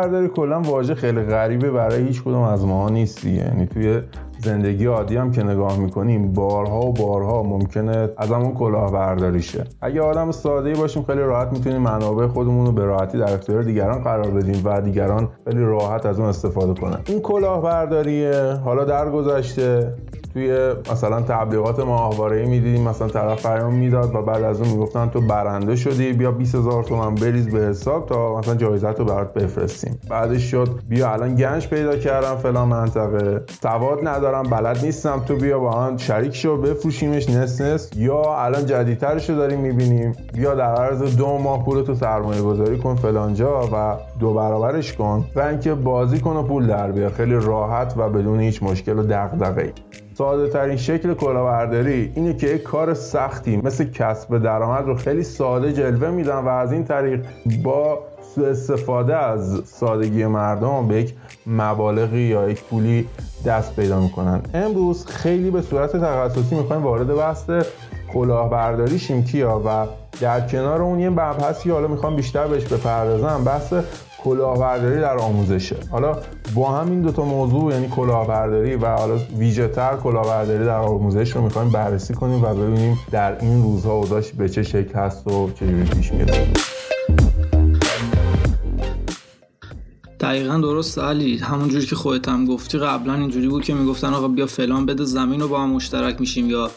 کلاهبرداری کلا واژه خیلی غریبه برای هیچ کدوم از ما نیست یعنی توی زندگی عادی هم که نگاه می‌کنیم بارها و بارها ممکنه از همون کلاهبرداری شه. اگه آدم ساده باشیم خیلی راحت می‌تونیم منابع خودمون رو به راحتی در اختیار دیگران قرار بدیم و دیگران خیلی راحت از اون استفاده کنن. این کلاهبرداریه حالا در گذشته توی مثلا تبلیغات ماهواره می‌دیدیم مثلا طرف پیام می‌داد و بعد از اون می‌گفتن تو برنده شدی بیا 20000 تومن بریز به حساب تا مثلا جایزت رو برات بفرستیم. بعدش شد بیا الان گنج پیدا کردم فلان منطقه. سواد ندارم بلد نیستم تو بیا با هم شریک شو بفروشیمش نس نس یا الان جدیدترش رو داریم می‌بینیم. بیا در عرض دو ماه پول تو سرمایه گذاری کن فلانجا و دو برابرش کن. و اینکه بازی کن و پول در بیا خیلی راحت و بدون هیچ مشکل و دغدغه‌ای. ساده ترین شکل کلاهبرداری اینه که یک کار سختی مثل کسب درآمد رو خیلی ساده جلوه میدن و از این طریق با استفاده از سادگی مردم به یک مبالغی یا یک پولی دست پیدا می‌کنن. امروز خیلی به صورت تخصصی می‌خوایم وارد بحث کلاهبرداری شیم کیا؟ و در کنار اون یه مبحثی حالا می‌خوام بیشتر بهش بپردازم بحث کلاهبرداری در آموزشه. حالا با همین دو تا موضوع یعنی کلاهبرداری و حالا ویژه تر کلاهبرداری در آموزش رو می‌خوایم بررسی کنیم و ببینیم در این روزها اوضاعش به چه شکل هست و چجوری پیش میره دقیقا درست علی. همونجوری که خودت هم گفتی قبلا اینجوری بود که می‌گفتن آقا بیا فلان بده زمین رو با هم مشترک میشیم. یا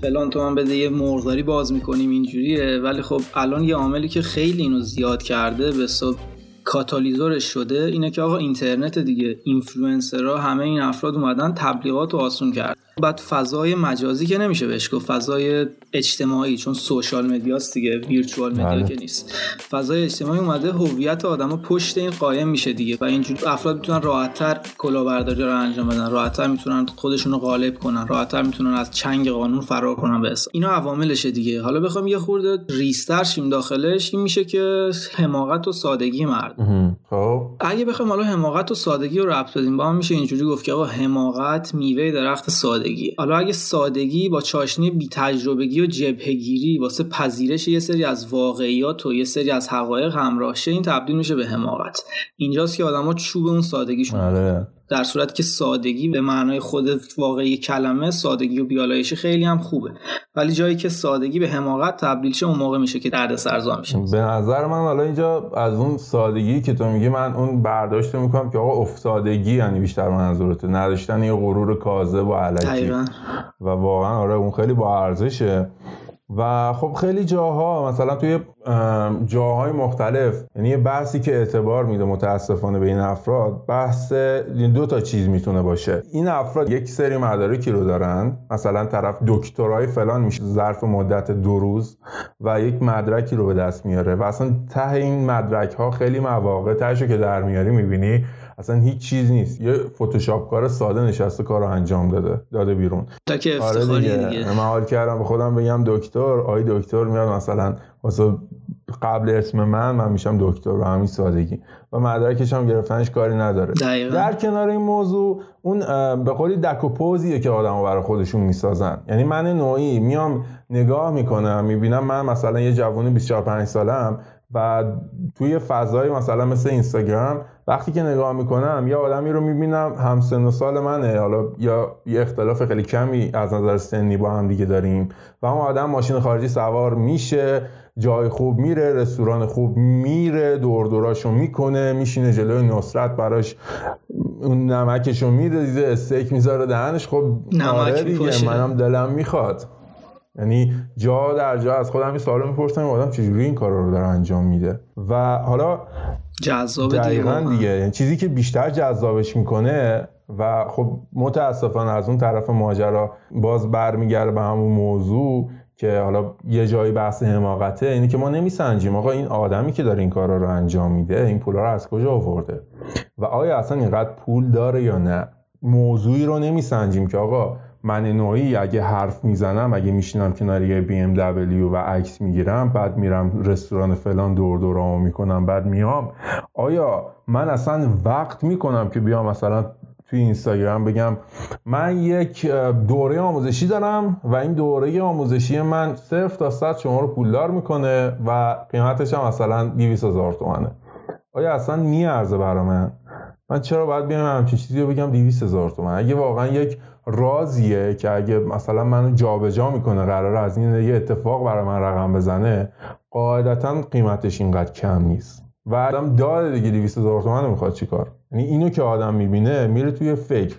فلان تومن بده یه مرغداری باز می‌کنیم اینجوریه. ولی خب الان یه عاملی که خیلی اینو زیاد کرده یه کاتالیزورش شده اینه که آقا اینترنت دیگه اینفلوئنسرها همه این افراد اومدن تبلیغات رو آسون کرد بعد فضای مجازی که نمیشه بهش گفت فضای اجتماعی چون social media ست دیگه virtual media بله. که نیست. فضای اجتماعی اومده هویت آدما پشت این قایم میشه دیگه. و اینجور افراد می‌تونن راحتتر کلاهبرداری رو انجام بدن راحتتر می‌تونن خودشون رو قالب کنن راحتتر می‌تونن از چنگ قانون فرار کنن به اینا عواملشه دیگه. حالا بخوام یه خورده ریزتر شیم داخلش این میشه که حماقت و سادگی مردم. خب. اگه بخوام حالا حماقت و سادگی رو ربط بدیم با هم میشه اینجوری گفت که آقا حماقت میوه درخت سادگی حالا اگه سادگی با چاشنی بی تجربگی و جبهگیری واسه پذیرش یه سری از واقعیات و یه سری از حقایق همراه شه این تبدیل میشه به حماقت. اینجاست که آدما چوب اون سادگیشون آره. در صورت که سادگی به معنای خود واقعی کلمه سادگی و بیالایشی خیلی هم خوبه. ولی جایی که سادگی به حماقت تبدیل شه اون موقع میشه که درد سرزا میشه. به نظر من حالا اینجا از اون سادگی که تو میگی من اون برداشت می‌کنم که آقا افتادگی یعنی بیشتر منظورته نداشتن یه غرور کاذب و علکی. و واقعا آره اون خیلی با ارزشه. و خب خیلی جاها مثلا توی جاهای مختلف یعنی یه بحثی که اعتبار میده متاسفانه به این افراد بحث دو تا چیز می‌تونه باشه. این افراد یک سری مدارکی رو دارن. مثلا طرف دکترای فلان میشه ظرف مدت دو روز و یک مدرکی رو به دست میاره. و اصلا ته این مدرک ها خیلی مواقع تهشو که در میاری می‌بینی اصلا هیچ چیز نیست. یه فتوشاپ کار ساده نشسته کار رو انجام داده داده بیرون. که آره دیگه, دیگه. من حال کردم به خودم بگم دکتر آی دکتر میاد مثلا واسه قبل اسم من من میشم دکتر و همین سادگی. و مدرکش هم گرفتنش کاری نداره. دقیقا. در کنار این موضوع اون به قولی دک و پوزیه که آدمو برای خودشون می‌سازن. یعنی من نوعی میام نگاه می‌کنم می‌بینم من مثلا یه جوونی 24 5 سالم و توی فضای مثلا مثل اینستاگرام وقتی که نگاه می‌کنم یه آدمی رو می‌بینم هم سن و سال منه. حالا یا یه اختلاف خیلی کمی از نظر سنی با هم دیگه داریم. و اون آدم ماشین خارجی سوار میشه جای خوب میره رستوران خوب میره دور دوراشو می‌کنه میشینه جلوی نصرت براش اون نمکشو میره استیک می‌ذاره دهنش. خب آره دیگه منم دلم می‌خواد. یعنی جا در جا از خودم این سوالو می‌پرسم آدم چجوری این کار رو داره انجام میده؟ و حالا جذاب دقیقا دیگه. یعنی چیزی که بیشتر جذابش می‌کنه و خب متاسفانه از اون طرف ماجرا باز برمیگرده به همون موضوع که حالا یه جایی بحث حماقته اینی که ما نمیسنجیم. آقا این آدمی که داره این کارا رو انجام میده این پولا رو از کجا آورده؟ و آیا اصلا اینقدر پول داره یا نه؟ موضوعی رو نمیسنجیم که آقا من نوعی اگه حرف می‌زنم اگه میشینم کنار یه بی ام دبلیو و عکس می‌گیرم بعد میرم رستوران فلان دور دورامو می‌کنم بعد میام آیا من اصلا وقت می‌کنم که بیام مثلا توی اینستاگرام بگم من یک دوره آموزشی دارم و این دوره آموزشی من صرف تا صد شما رو پولدار می‌کنه و قیمتش هم مثلا 200 هزار تومنه. آیا اصلا میارزه برا من؟ من چرا باید بیام همچین چیزی رو بگم 200 هزار تومن؟ اگه واقعا یک رازیه که اگه مثلا منو جابجا می‌کنه قرار از این یه اتفاق برای من رقم بزنه قاعدتا قیمتش اینقدر کم نیست. و آدم داره دیگه 200 هزار تومن می‌خواد چیکار؟ یعنی اینو که آدم می‌بینه میره توی فکر.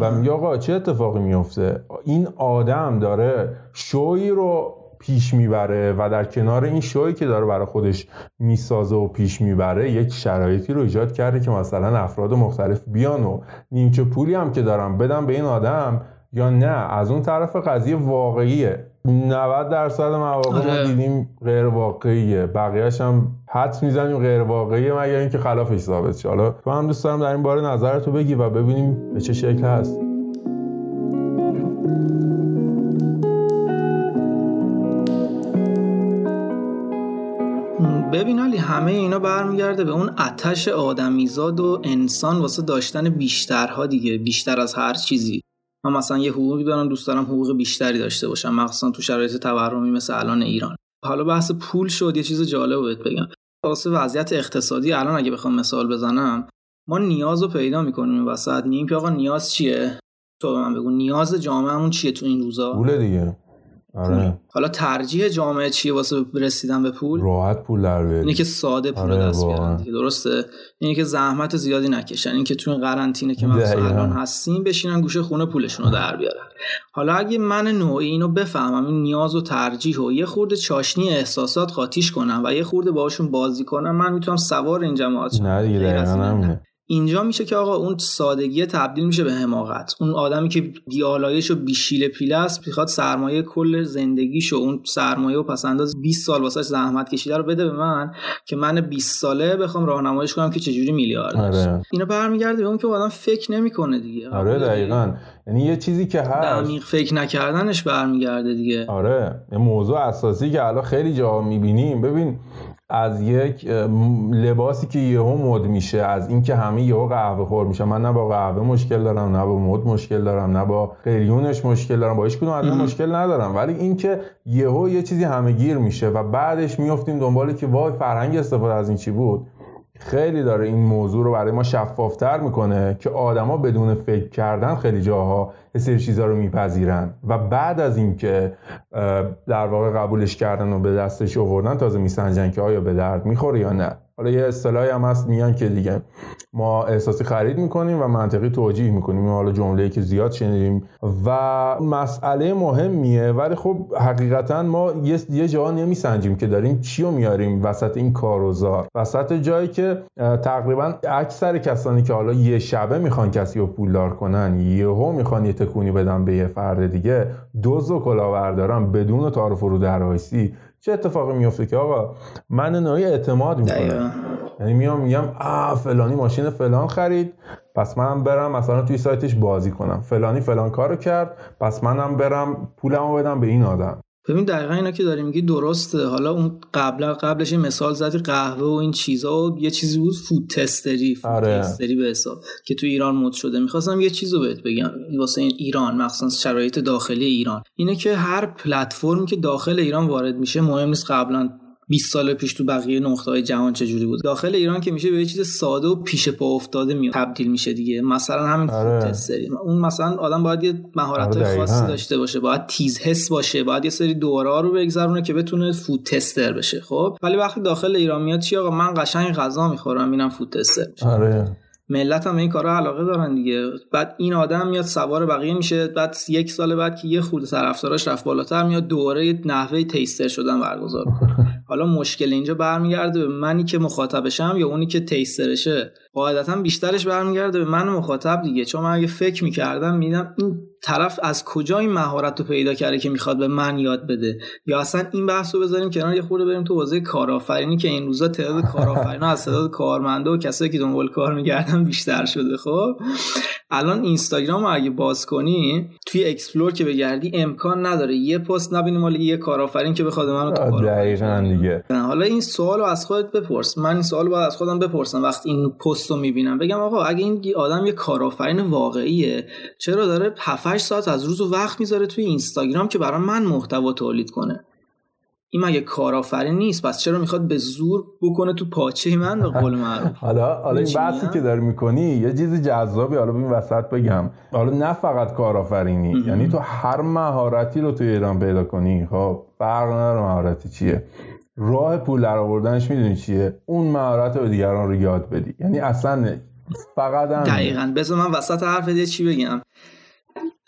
و میگه آقا چه اتفاقی میفته این آدم داره شوی رو پیش می‌بره و در کنار این شوی که داره برای خودش می‌سازه و پیش می‌بره یک شرایطی رو ایجاد کرده که مثلا افراد مختلف بیان و نیمچه پولی هم که دارم بدم به این آدم یا نه. از اون طرف قضیه واقعیه. 90 درصد مواقع ما آره. دیدیم غیر واقعیه. بقیهش هم حد می‌زنیم غیر واقعیه مگر اینکه خلافش ثابت شه. حالا تو هم دوست دارم در این باره نظرتو بگی و ببینیم به چه شکل هست. همه اینا برمیگرده به اون آتش آدمیزاد و انسان واسه داشتن بیشترها دیگه بیشتر از هر چیزی. من مثلا یه حقوقی دارم دوست دارم حقوق بیشتری داشته باشم مخصوصا تو شرایط تورمی مثل الان ایران. حالا بحث پول شد یه چیز جالب بهت بگم. واسه وضعیت اقتصادی الان اگه بخوام مثال بزنم ما نیاز رو پیدا می‌کنیم این وسط. میگیم که آقا نیاز چیه؟ تو به من بگو نیاز جامعهمون چیه تو این روزا؟ پول دیگه. آره. حالا ترجیح جامعه چیه واسه رسیدن به پول؟ راحت پول در بیاری. اینه که ساده پول آره، دست. بیارن دیگه درسته؟ اینه که زحمت زیادی نکشن. این که تو این قرنطینه که مثلا. الان هستیم بشینن گوشه خونه پولشون رو در بیارن. حالا اگه من نوعی اینو بفهمم این نیاز و ترجیح و یه خورده چاشنی احساسات قاطیش کنم و یه خورده باهاشون بازی کنم من می‌تونم سوار این جماعت شم. نه دیگه اینجا میشه که آقا اون سادگی تبدیل میشه به حماقت. اون آدمی که بیالایش و بیشیل پیله است می‌خواد سرمایه کل زندگیشو اون سرمایه و پسنداز 20 سال واسه زحمت کشیده رو بده به من که من 20 ساله بخوام راهنماییش کنم که چجوری میلیارد آره. اینا برمیگرده به اون که آدم فکر نمی‌کنه دیگه. آره دقیقا. یعنی یه چیزی که هست. عمیق فکر نکردنش برمیگرده دیگه. آره. یه موضوع اساسی که الان خیلی جا می‌بینیم. ببین از یک لباسی که یهو مد میشه از اینکه همه یهو قهوه خور میشه من نه با قهوه مشکل دارم نه با مد مشکل دارم نه با قلیونش مشکل دارم با هیچ کدوم از. مشکل ندارم. ولی اینکه یهو یه چیزی همه گیر میشه و بعدش میفتیم دنبالی که وای فرهنگ استفاده از این چی بود؟ خیلی داره این موضوع رو برای ما شفافتر می‌کنه که آدما بدون فکر کردن خیلی جاها یه سری چیزا رو میپذیرن. و بعد از اینکه در واقع قبولش کردن و به دستش آوردن تازه میسنجن که آیا به درد می‌خوره یا نه. حالا یه اصطلاحی هم هست میگن که دیگه ما احساسی خرید می‌کنیم و منطقی توجیه می‌کنیم. حالا جمله‌ای که زیاد شنیدیم. و مسئله مهمیه ولی خب حقیقتا ما یه, یه جا نمیسنجیم که داریم چی رو میاریم وسط این کاروزار وسط جایی که تقریبا اکثر کسانی که حالا یه شبه می‌خوان کسی رو پولدار کنن یهو می‌خوان یه تکونی بدن به یه فرد دیگه دوز و کلاهبردارن بدون تعارف رو درایسی چه اتفاقی میفته که آقا من نوعی اعتماد می‌کنم؟ یعنی میام میگم آ فلانی ماشین فلان خرید پس منم برم مثلا توی سایتش بازی کنم. فلانی فلان کارو کرد پس منم برم پولمو بدم به این آدم. ببین دقیقا اینا که داری میگی درسته. حالا اون قبلا قبلش مثال زدی قهوه و این چیزا و یه چیزی بود فود تستری فود آره. تستری به حساب که تو ایران مد شده. می‌خواستم یه چیزو بهت بگم. واسه این ایران مخصوصا شرایط داخلی ایران. اینه که هر پلتفرمی که داخل ایران وارد میشه مهم نیست قبلا 20 سال پیش تو بقیه نقطه‌های جهان چجوری بود؟ داخل ایران که میشه به یه چیز ساده و پیش پا افتاده میاد تبدیل میشه دیگه. مثلا همین آره. تستری اون مثلا آدم باید یه مهارت آره،. خاصی داشته باشه باید تیز حس باشه باید یه سری دوره ها رو بگذرونه که بتونه فود تستر بشه خب؟ ولی وقتی داخل ایران میاد چی آقا؟ من قشنگ غذا می‌خورم میرم فود تستر میشه آره. ملت هم این کارا علاقه دارن دیگه. بعد این آدم میاد سوار بقیه میشه. بعد یک سال بعد که یه خورده طرفداراش رفت بالاتر میاد دوره نحوه تیستر شدن برگزار. حالا مشکل اینجا برمیگرده به منی که مخاطبشم یا اونی که تیسترشه قاعدتا بیشترش برمیگرده به من مخاطب دیگه. چون من اگه فکر می‌کردم میدم این طرف از کجا این مهارت رو پیدا کرده که می‌خواد به من یاد بده؟ یا اصلا این بحث رو بذاریم کنار یه خورده بریم تو حوزه کارآفرینی که این روزا تعداد کارآفرینا از تعداد کارمنده و کسایی که دنبال کار میگردن بیشتر شده. خب الان اینستاگرام رو اگه باز کنی توی explore که بگردی امکان نداره. یه پست نبینی مال یه کارآفرین که بخواد منو تو کار دیگه. حالا این سوال رو از خودت بپرس. من این سوال رو باید از خودم بپرسم. وقتی این پست رو می‌بینم. بگم آقا اگه این آدم یه کارآفرین واقعیه چرا داره 7 ساعت از روز و وقت می‌ذاره توی اینستاگرام که برای من محتوا تولید کنه؟ این مگه کارآفرین نیست؟ پس چرا می‌خواد به زور بکنه تو پاچه من به قول معروف؟ حالا حالا این بحثی که داری می‌کنی یه چیزی جذابی. حالا این وسط بگم. حالا نه فقط کارآفرینی. یعنی تو هر مهارتی رو تو ایران پیدا کنی. خب فرق نداره مهارتی چیه. راه پول در آوردنش می‌دونی چیه؟ اون مهارت رو دیگران رو یاد بدی. یعنی اصلا فقط هم دقیقا. بذار من وسط حرف چی بگم.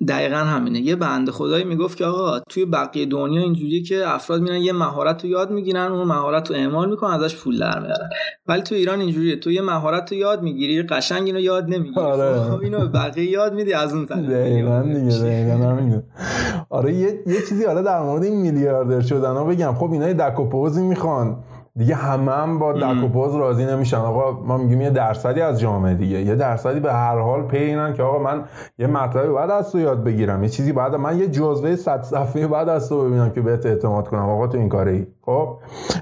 دقیقا همینه. یه بنده خدایی می‌گفت که آقا توی بقیه دنیا اینجوریه که افراد میرن یه مهارت رو یاد می‌گیرن اون مهارت رو اعمال می‌کنن ازش پول در میارن. ولی تو ایران اینجوریه. تو یه مهارت رو یاد می‌گیری قشنگ اینو یاد نمی‌گیری. آره. خب اینو بقیه یاد میدی از اون طرف دقیقا دیگه دقیقا همینه. آره یه, یه چیزی حالا در مورد این میلیاردر شدن ها بگم. خب اینا دک و پوزی می‌خوان. دیگه همه هم با دک و باز راضی نمیشن. آقا ما میگیم یه درصدی از جامعه دیگه. یه درصدی به هر حال پی که آقا من یه مطلبی بعد از تو یاد بگیرم. یه چیزی بعد من یه جزوه 100 صفحه بعد از تو ببینم که بهت اعتماد کنم. آقا تو این کاره ای خب؟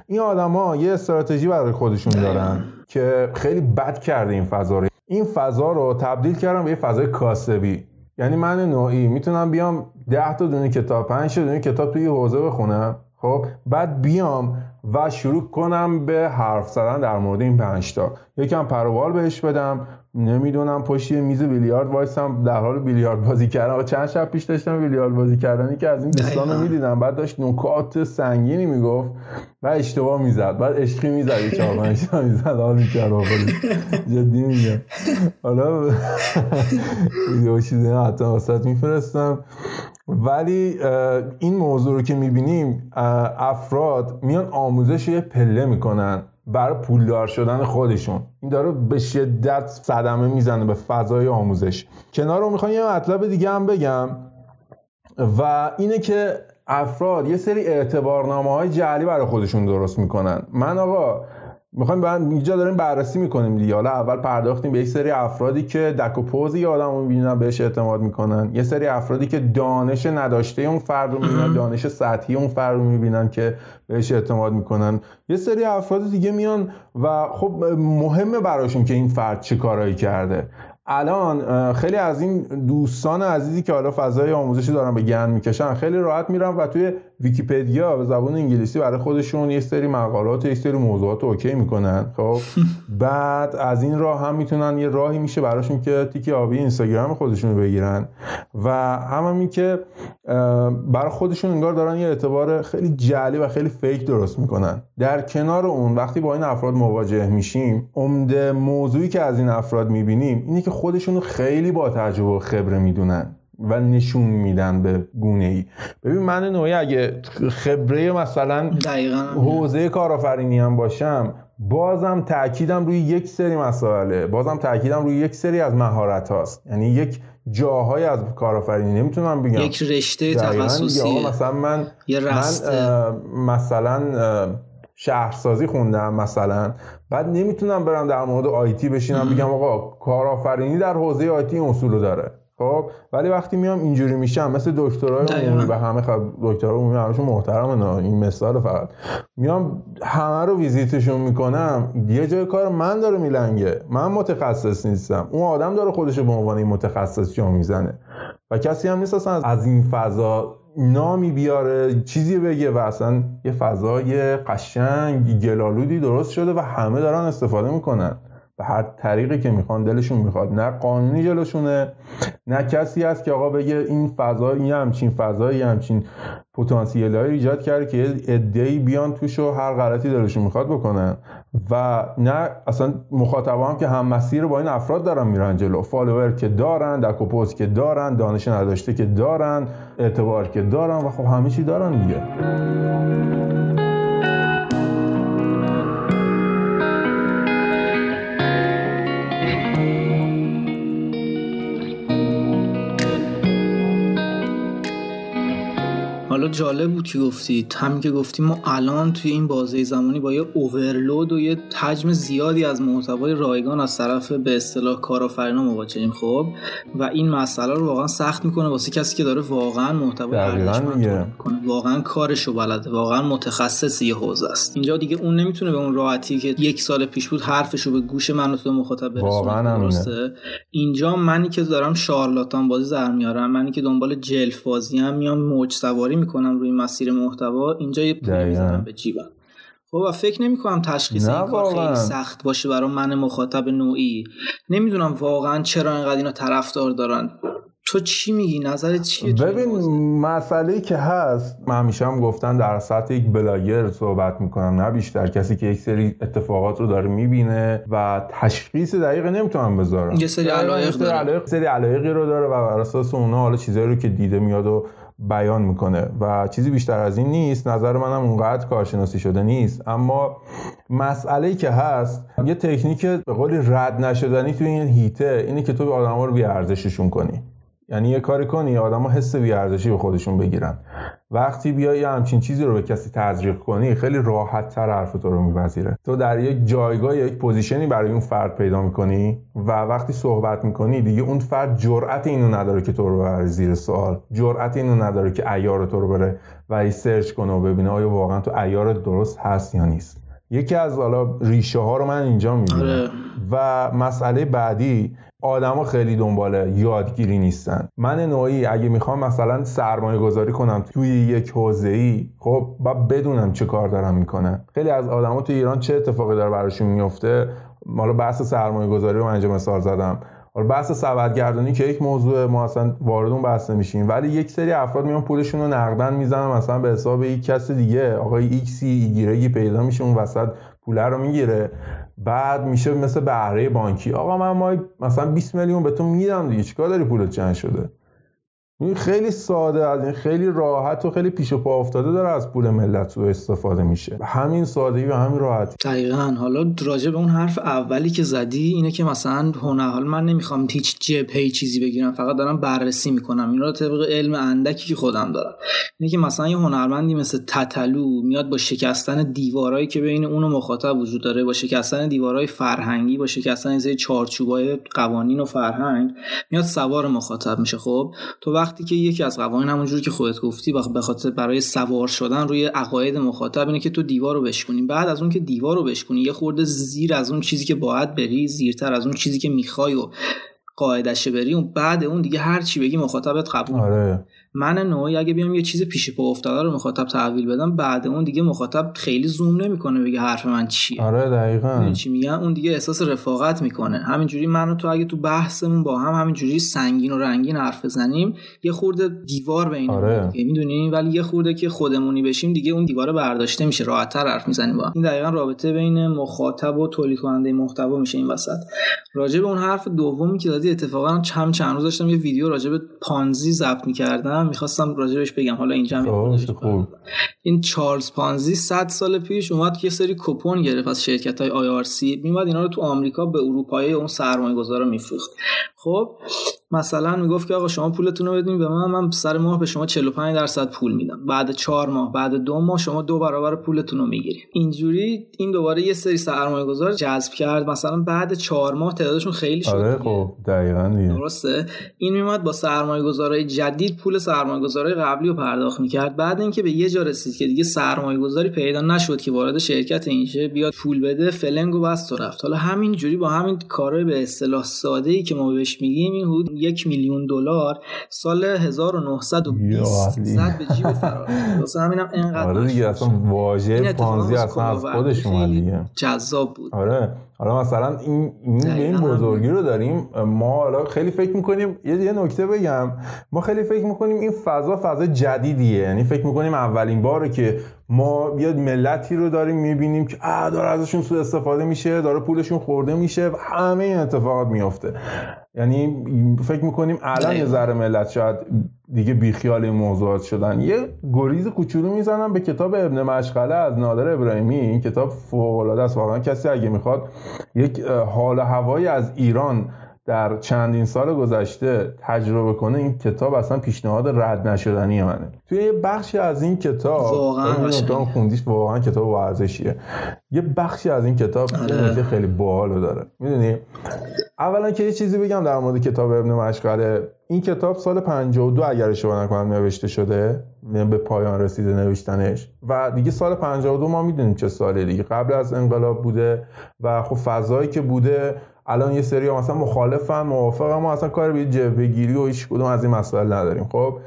این آدما یه استراتژی برای خودشون دارن که خیلی بد کرده این فضا رو. این فضا رو تبدیل کردم به یه فضای کاسبی. یعنی من نوعی می‌تونم بیام 10 تا دونه کتاب 5 تا دونه کتاب توی حوزه بخونم. خب بعد بیام و شروع کنم به حرف زدن در مورد این پنج تا. یکم پروبال بهش بدم. نمی‌دونم پشت میز بیلیارد وایسم در حال بیلیارد بازی کردم و چند شب پیش داشتم بیلیارد بازی کردنی که از این دوستان رو می‌دیدم. بعد داشت نکات سنگینی می‌گفت و اشتباه می‌زد. بعد عشقی می‌زد یه چهار پنج می‌زد. حال می‌کرد. جدی میگم. حالا ویدیو چیزی حتی واسط میفرستم. ولی این موضوع رو که می‌بینیم افراد میان آموزش یه پله می‌کنن. برای پولدار شدن خودشون. این داره به شدت صدمه می‌زنه به فضای آموزش. کنار رو می‌خوام یه مطلب دیگه هم بگم و اینه که افراد یه سری اعتبارنامه های جعلی برای خودشون درست می‌کنن. من آقا می‌خوایم اینجا داریم بررسی می‌کنیم دیگه. حالا اول پرداختیم به یک سری افرادی که دک و پوز یه آدم رو می‌بینن بهش اعتماد می‌کنن. یه سری افرادی که دانش نداشته اون فرد رو می‌بینن دانش سطحی اون فرد رو می‌بینن که بهش اعتماد می‌کنن. یه سری افراد دیگه میان و خب مهمه براشون که این فرد چه کارایی کرده. الان خیلی از این دوستان عزیزی که حالا فضای آموزشی دارن به گن می‌کشن خیلی راحت میرن و توی ویکیپدیا به زبان انگلیسی برای خودشون یه سری مقالات یه سری موضوعات اوکی می‌کنن خب؟ بعد از این راه هم می‌تونن یه راهی میشه براشون که تیکی آبی اینستاگرام خودشون رو بگیرن. و هم همین که برای خودشون انگار دارن یه اعتبار خیلی جعلی و خیلی فیک درست می‌کنن. در کنار اون وقتی با این افراد مواجه میشیم عمده موضوعی که از این افراد می‌بینیم اینه که خودشون خیلی با تجربه و خبره می‌دونن. و نشون میدن به گونه ای ببین من نوعی اگه خبره مثلا حوزه کارآفرینی هم باشم بازم تاکیدم روی یک سری مسائله. بازم تاکیدم روی یک سری از مهارت هاست. یعنی یک جاهای از کارآفرینی نمی‌تونم بگم. یک رشته تخصصی. مثلا من یه من مثلا شهرسازی خوندم مثلا. بعد نمی‌تونم برم در مورد آیتی بشینم بگم آقا کارآفرینی در حوزه آیتی اصولو داره. خب ولی وقتی میام اینجوری میشم مثل دکترای عمومی و همه خب دکترای عمومی همشون محترمن این مثال فقط. میام همه رو ویزیتشون می‌کنم یه جای کار من داره میلنگه. من متخصص نیستم. اون آدم داره خودش به عنوان این متخصص جا می‌زنه. و کسی هم نیست اصلا از این فضا نامی بیاره چیزی بگه و اصلا یه فضای قشنگ گلالودی درست شده و همه دارن استفاده می‌کنن. به هر طریقی که می‌خوان دلشون می‌خواد. نه قانونی جلوشونه نه کسی هست که آقا بگه این فضا این همچین فضایی همچین پتانسیل ایجاد کرده که ادعی بیان توش و هر غلطی دلشون می‌خواد بکنن. و نه اصلا مخاطبا هم که هم مسیر با این افراد دارن میرن جلو. فالوور که دارن دکوپوز که دارن دانش نداشته که دارن اعتبار که دارن و خب همه چی دارن دیگه. حالا جالب بود که گفتید همین که گفتیم ما الان توی این بازه زمانی با یه اوورلود و یه حجم زیادی از محتوای رایگان از طرف به اصطلاح کارآفرینا مواجهیم خب؟ و این مسئله رو واقعا سخت می‌کنه واسه کسی که داره واقعا محتوای ارزشمند می‌کنه. واقعا کارشو بلده. واقعا متخصص یه حوزه است. اینجا دیگه اون نمی‌تونه به اون راحتی که یک سال پیش بود حرفشو به گوش من و تو مخاطب برسونه. اینجا منی که دارم شارلاتان بازی در میارم منی که دنبال جلف بازی هم میام موج سواری می‌کنم روی مسیر محتوا اینجا یه پول می‌زنم به جیبم. خب و فکر نمی کنم تشخیص این کار خیلی سخت باشه برای من مخاطب نوعی. نمی‌دونم واقعا چرا اینقدر اینا طرفدار دارن. تو چی میگی؟ نظرت چیه ببین مسئله که هست من همیشه هم گفتن در سطح یک بلاگر صحبت می‌کنم نه بیشتر. کسی که یک سری اتفاقات رو داره می‌بینه و تشخیص دقیق نمی‌تونم بذارم. یه سری علایق داره. سری علایقی رو داره و بر اساس اونها حالا چیزایی رو که دیده میاد و بیان می‌کنه. و چیزی بیشتر از این نیست نظر منم اونقدر کارشناسی شده نیست. اما مسئله که هست یه تکنیک به قول رد نشدنی توی این حیطه اینه که تو آدم رو بیارزششون کنی. یعنی یه کاری کنی آدم حس بیارزشی به خودشون بگیرن. وقتی بیای همچین چیزی رو به کسی تزریق کنی خیلی راحت تر حرف تو رو میپذیره. تو در یک جایگاه یک position ی برای اون فرد پیدا می‌کنی و وقتی صحبت می‌کنی دیگه اون فرد جرأت اینو نداره که تو رو ببره زیر سوال. جرأت اینو نداره که عیار تو رو بره و search کنه و ببینه آیا واقعا تو عیار درست هست یا نیست. یکی از حالا ریشه ها رو من اینجا می‌بینم. آره. و مسئله بعدی آدما خیلی دنبال یادگیری نیستن. من نوعی اگه می‌خوام مثلا سرمایه گذاری کنم توی یک حوزه ای خب باید بدونم چه کار دارم می‌کنم. خیلی از آدما تو ایران چه اتفاقی داره براشون میفته؟ حالا بحث سرمایه گذاری رو من مثال زدم. حالا بحث سبدگردانی که یک موضوع ما اصلا وارد اون بحث نمیشیم ولی یک سری افراد میان پولشون رو نقداً می‌زنن مثلا به حساب یک کس دیگه. آقای ایکسی ایگرگی پیدا میشه اون وسط پوله رو می‌گیره. بعد میشه مثل بهره بانکی. آقا من مثلا 20 میلیون به تو میدم دیگه. چیکار داری پولت چند شده؟ این خیلی ساده از این خیلی راحت و خیلی پیش و پا افتاده داره از پول ملت رو استفاده میشه. همین سادگی و همین راحتی. دقیقا. حالا راجع به اون حرف اولی که زدی اینه که مثلا حال من نمی‌خوام هیچ جبهه چیزی بگیرم فقط دارم بررسی می‌کنم. این رو طبق علم اندکی که خودم دارم. اینه که مثلا یه هنرمندی مثل تتلو میاد با شکستن دیوارایی که بین اون و مخاطب وجود داره با شکستن دیوارای فرهنگی با شکستن این چارچوبای قوانین و فرهنگ میاد سوار مخاطب میشه. خب تو وقتی که یکی از قوانین همونجوری که خودت گفتی به خاطر برای سوار شدن روی عقاید مخاطب اینه که تو دیوار رو بشکنی بعد از اون که دیوار رو بشکنی یه خورده زیر از اون چیزی که باید بری زیرتر از اون چیزی که می‌خوای و قاعدشه بری اون بعد اون دیگه هر چی بگی مخاطبت قبول آره. من نوعی اگه بیام یه چیز پیش پا افتاده رو مخاطب تحویل بدم بعد اون دیگه مخاطب خیلی زوم نمی‌کنه بگه حرف من چیه. آره دقیقاً. چی میگن اون دیگه احساس رفاقت می‌کنه. همینجوری من و تو اگه تو بحثمون با هم همینجوری سنگین و رنگین حرف بزنیم یه خورده دیوار بین آره. می‌دونیم ولی یه خورده که خودمونی بشیم دیگه اون دیوار برداشته میشه راحتتر حرف می‌زنیم با این دقیقا رابطه بین مخاطب و تولید کننده محتوا میشه این وسط. راجع به اون حرف دومی که دادی اتفاقا چند چند روز داشتم یه ویدیو راجع به پانزی ضبط می‌کردم. می‌خواستم راجبش بگم. حالا اینجا هم این چارلز پانزی 100 سال پیش اومد یه سری کوپن گرفت از شرکت های IRC. میومد اینا رو تو آمریکا به اروپایی اون سرمایه گذارا میفروخت. خب مثلا می‌گفت که آقا شما پولتون رو بدین به من من سر ماه به شما 45 درصد پول میدم. بعد چهار ماه بعد دو ماه شما دو برابر پولتون رو می‌گیرید اینجوری این دوباره یه سری سرمایه گذار جذب کرد. مثلا بعد چهار ماه تعدادشون خیلی شد آره خب دقیقاً درسته. این میومد با سرمایه گذارای جدید پول سرمایه گذارای قبلی رو پرداخت می‌کرد. بعد اینکه به یه جا رسید که دیگه سرمایه گذاری پیدا نشد که وارد شرکت این شه بیاد پول بده فلنگو بست و رفت. حالا همین جوری با همین کارهای به اصطلاح ساده ای که ما بهش میگیم این حدود یک میلیون دلار سال 1920 زد به جیب فرار. واسه همینم اینقدر آره دیگه اصلا واژه پانزی اصلا از خودش اومد دیگه. جذاب بود. آره. حالا مثلا این این این بزرگی رو داریم ما حالا خیلی فکر می‌کنیم یه یه نکته بگم. ما خیلی فکر می‌کنیم این فضا فضا جدیدیه. یعنی فکر می‌کنیم اولین باره که ما یه ملتی رو داریم می‌بینیم که اه داره ازشون سوء استفاده میشه داره پولشون خورده میشه و همه این اتفاقات میافته. یعنی فکر می‌کنیم الان یه ذره ملت شاید دیگه بیخیال این موضوعات شدن. یه گریز کوچولو می‌زنم به کتاب ابن مشغله از نادر ابراهیمی. این کتاب فوق العاده است. واقعا کسی اگه می‌خواد یک حال هوایی از ایران در چندین سال گذشته تجربه کنه این کتاب اصلا پیشنهاد رد نشدنی منه. توی یه بخشی از این کتاب واقعا خوندیش واقعا کتاب ورزشیه. یه بخشی از این کتاب آره. خیلی باحالو داره. می‌دونی؟ اولا که یه چیزی بگم در مورد کتاب ابن مشغله. این کتاب سال 52 اگر اشتباه نکنم نوشته شده یعنی به پایان رسیده نوشتنش. و دیگه سال 52 ما می‌دونیم چه ساله دیگه. قبل از انقلاب بوده و خب فضایی که بوده الان یه سری مثلا مخالفن موافقن ما اصلا کار به جبهه گیری و هیچ کدوم از این مسائل نداریم. خب؟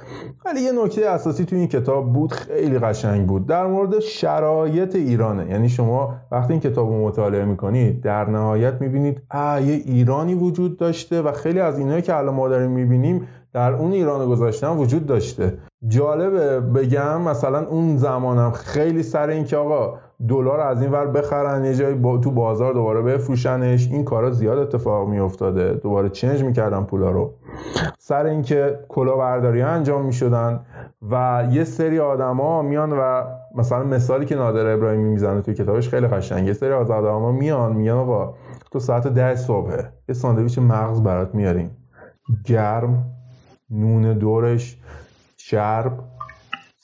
ولی یه نکته اساسی تو این کتاب بود خیلی قشنگ بود. در مورد شرایط ایرانه. یعنی شما وقتی این کتاب رو مطالعه می‌کنید در نهایت می‌بینید اه یه ایرانی وجود داشته و خیلی از اینایی که الان ما داریم می‌بینیم در اون ایران گذاشتن وجود داشته. جالبه بگم مثلا اون زمانم خیلی سر این که آقا دلار از این ور بخرن یه جایی با تو بازار دوباره بفروشنش. این کارا زیاد اتفاق می افتاده دوباره چنج می‌کردن پولا رو. سر اینکه کلاهبرداری انجام می‌شدن و یه سری آدما میان و مثلا مثالی که نادر ابراهیمی می‌زنه توی کتابش خیلی قشنگه. یه سری از آدما میان میگن آقا تو ساعت ده صبح یه ساندویچ مغز برات میاریم. گرم نون دورش شرب.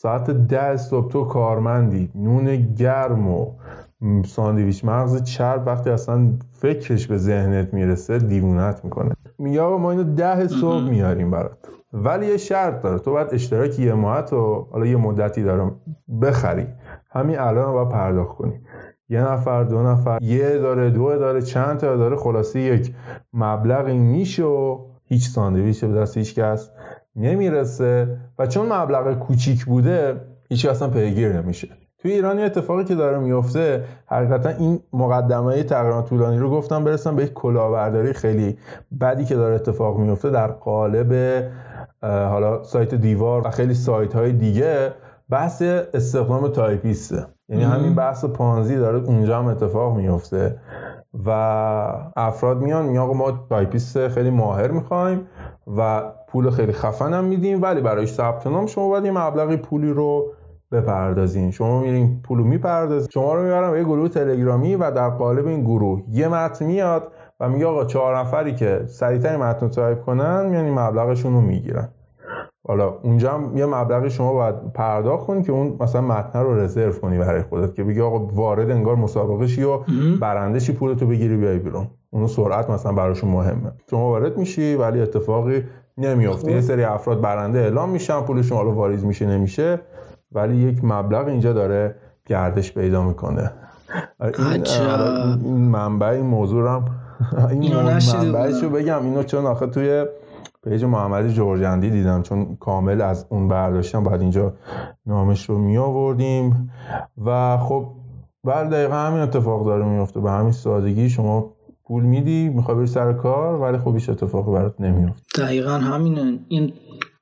ساعت ده صبح تو کارمندی. نون گرم و ساندویچ مغز چرب وقتی اصلا فکرش به ذهنت می‌رسه دیوونت می‌کنه. میگه ما اینو ده صبح میاریم برات. ولی یه شرط داره. تو باید اشتراک یه ماهت و حالا یه مدتی دارم بخری. همین الان باید پرداخت کنی. یه نفر دو نفر یه داره دو داره چند تا داره خلاصه یک مبلغی میشه و هیچ ساندویچ به دست هیچ کس نمی‌رسه و چون مبلغ کوچیک بوده هیچ اصلا پیگیر نمیشه. توی ایران یه اتفاقی که داره میفته حقیقتا این مقدمه تقریبا طولانی رو گفتم برسم به یک کلاهبرداری خیلی بدی که داره اتفاق میفته در قالب حالا سایت دیوار و خیلی سایت های دیگه بحث استخدام تایپیسته یعنی همین بحث پانزی داره اونجا هم اتفاق میفته و افراد میان میگن ما تایپیست خیلی ماهر می‌خوایم و پول خیلی خفن هم میدیم ولی برای ثبت نام شما باید یه مبلغی پولی رو بپردازین. شما میرین پولو می‌پردازین. شما رو می‌برن به یه گروه تلگرامی و در قالب این گروه یه متن میاد و میگه آقا چهار نفری که سریعتر متن تایپ کنن یعنی مبلغشون رو می‌گیرن. حالا اونجا هم یه مبلغی شما باید پرداخت کنی که اون مثلا متن رو رزرو کنی برای خودت که بگی آقا وارد انگار مسابقه شی و برنده شی پولتو بگیری بیای بیرون. اون سرعت مثلا براشون مهمه. شما وارد میشی ولی اتفاقی نمیافته. یه سری افراد برنده اعلام میشن پولشون حالا واریز میشه نمیشه ولی یک مبلغ اینجا داره گردش پیدا می‌کنه. این, این منبع این موضوع هم این منبعشو بگم. اینو چون آخه توی page محمد جورجندی دیدم چون کامل از اون برداشتم بعد اینجا نامش رو می آوردیم و خب بعد دقیقا همین اتفاق داره میفته به همین سادگی شما پول میدی می‌خوای بری سر کار ولی خب هیچ اتفاقی برات نمیفته دقیقا همینه. این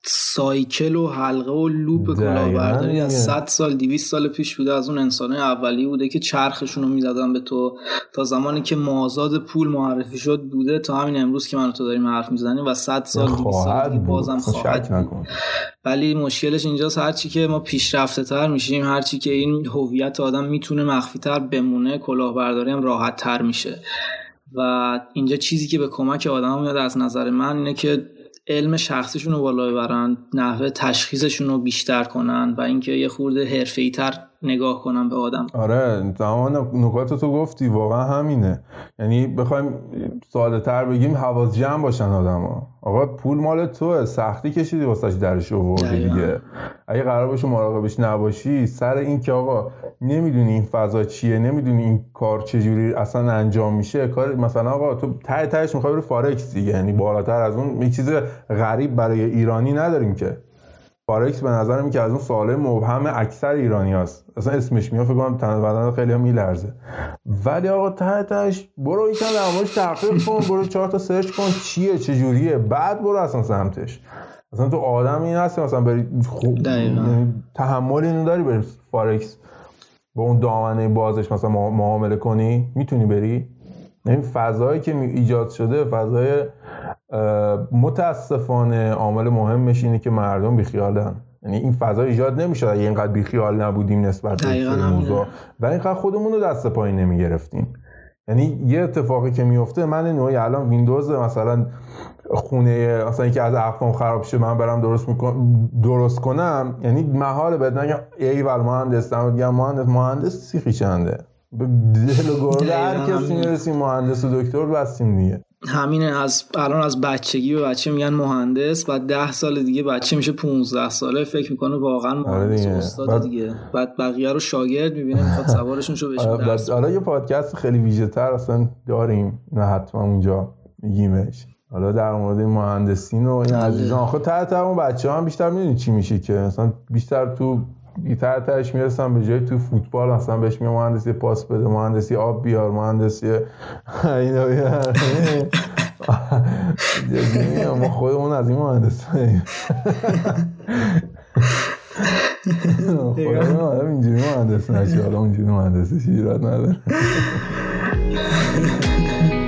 cycle و حلقه و loop کلاهبرداری از 100 سال 200 سال پیش بوده از اون انسان اولی بوده که چرخشون رو می‌دادن به تو. تا زمانی که مازاد پول معرفی شد بوده تا همین امروز که من تو داریم حرف می‌زنیم و 100 سال 200 سال بازم خواهد بود. ولی مشکلش اینجاست هرچی که ما پیشرفته تر میشیم هرچی که این هویت آدم می‌تونه مخفی تر بمونه کلاهبرداری هم راحت تر میشه. و اینجا چیزی که به کمک آدم میاد از نظر من اینه که علم شخصیشون رو بالا ببرن نحوه تشخیصشون رو بیشتر کنن و اینکه یه خورده حرفه‌ای تر نگاه کنم به آدم. آره تمام نکات تو گفتی واقعا همینه. یعنی بخوایم ساده تر بگیم حواظ جمع باشن آدم ها. آقا پول مال توه. سختی کشیدی واسش درش آوردی دیگه. اگه قرار باشه مراقبش نباشی سر این که آقا نمی‌دونی این فضا چیه نمی‌دونی این کار چجوری اصلا انجام میشه کار مثلا آقا تو ته تهش می‌خوای بری فارکس دیگه. یعنی بالاتر از اون یه چیز غریب برای ایرانی نداریم که. فارکس به نظرم که از اون سوال مبهم اکثر ایرانی هست اصلا اسمش میاد فکر کنم تن و بدن خیلیا هم میلرزه. ولی آقا ته تهش برو یکم در موردش تحقیق کن برو چهار تا search کن چیه چه جوریه بعد برو اصلا سمتش. اصلا تو آدم این هستی مثلا بری خوب یعنی تحمل اینو داری بری فارکس. با اون دامنه بازش مثلا معامله کنی می‌تونی بری؟ این فضایی که ایجاد شده فضای متاسفانه عامل مهمش اینه که مردم بیخیالن. یعنی این فضا ایجاد نمیشه اگه اینقدر بیخیال نبودیم نسبت به این موضوع و اینقدر خودمون رو دست پایین نمی‌گرفتیم. یعنی یه اتفاقی که میفته من نوعی الان ویندوز مثلا خونه مثلا اینکه از اقفام خراب شه من برم درست میکن درست کنم. یعنی محال بد نگم ای ول مهندس میگم مهندس مهندس سیخی چنده؟ به دل و گرده هر کسی می‌رسیم مهندس و دکتر بستیم دیگه. همینه از الان از بچگی به بچه میگن مهندس بعد ده سال دیگه بچه میشه 15 ساله. فکر می‌کنه واقعا آره مهندس دیگه. استاد دیگه. بعد بقیه رو شاگرد می‌بینه می‌خواد سوارشون شو بهشون آره، حالا یه پادکست خیلی ویژه تر اصلا داریم. نه حتما اونجا میگیمش. حالا در مورد مهندسین و این بله. عزیزان. خب تحت اون بچه هم بیشتر می‌دونی چی میشه که. مثلا بیشتر تو بیتر ترش می‌رسن به جای تو فوتبال مثلا بهش میگه مهندسی پاس بده مهندسی آب بیار مهندسی اینا بیار. جدی ما خودمون از این مهندس خودمون آدم اینجوری مهندس نشه حالا اونجوری مهندسی ایراد نداره.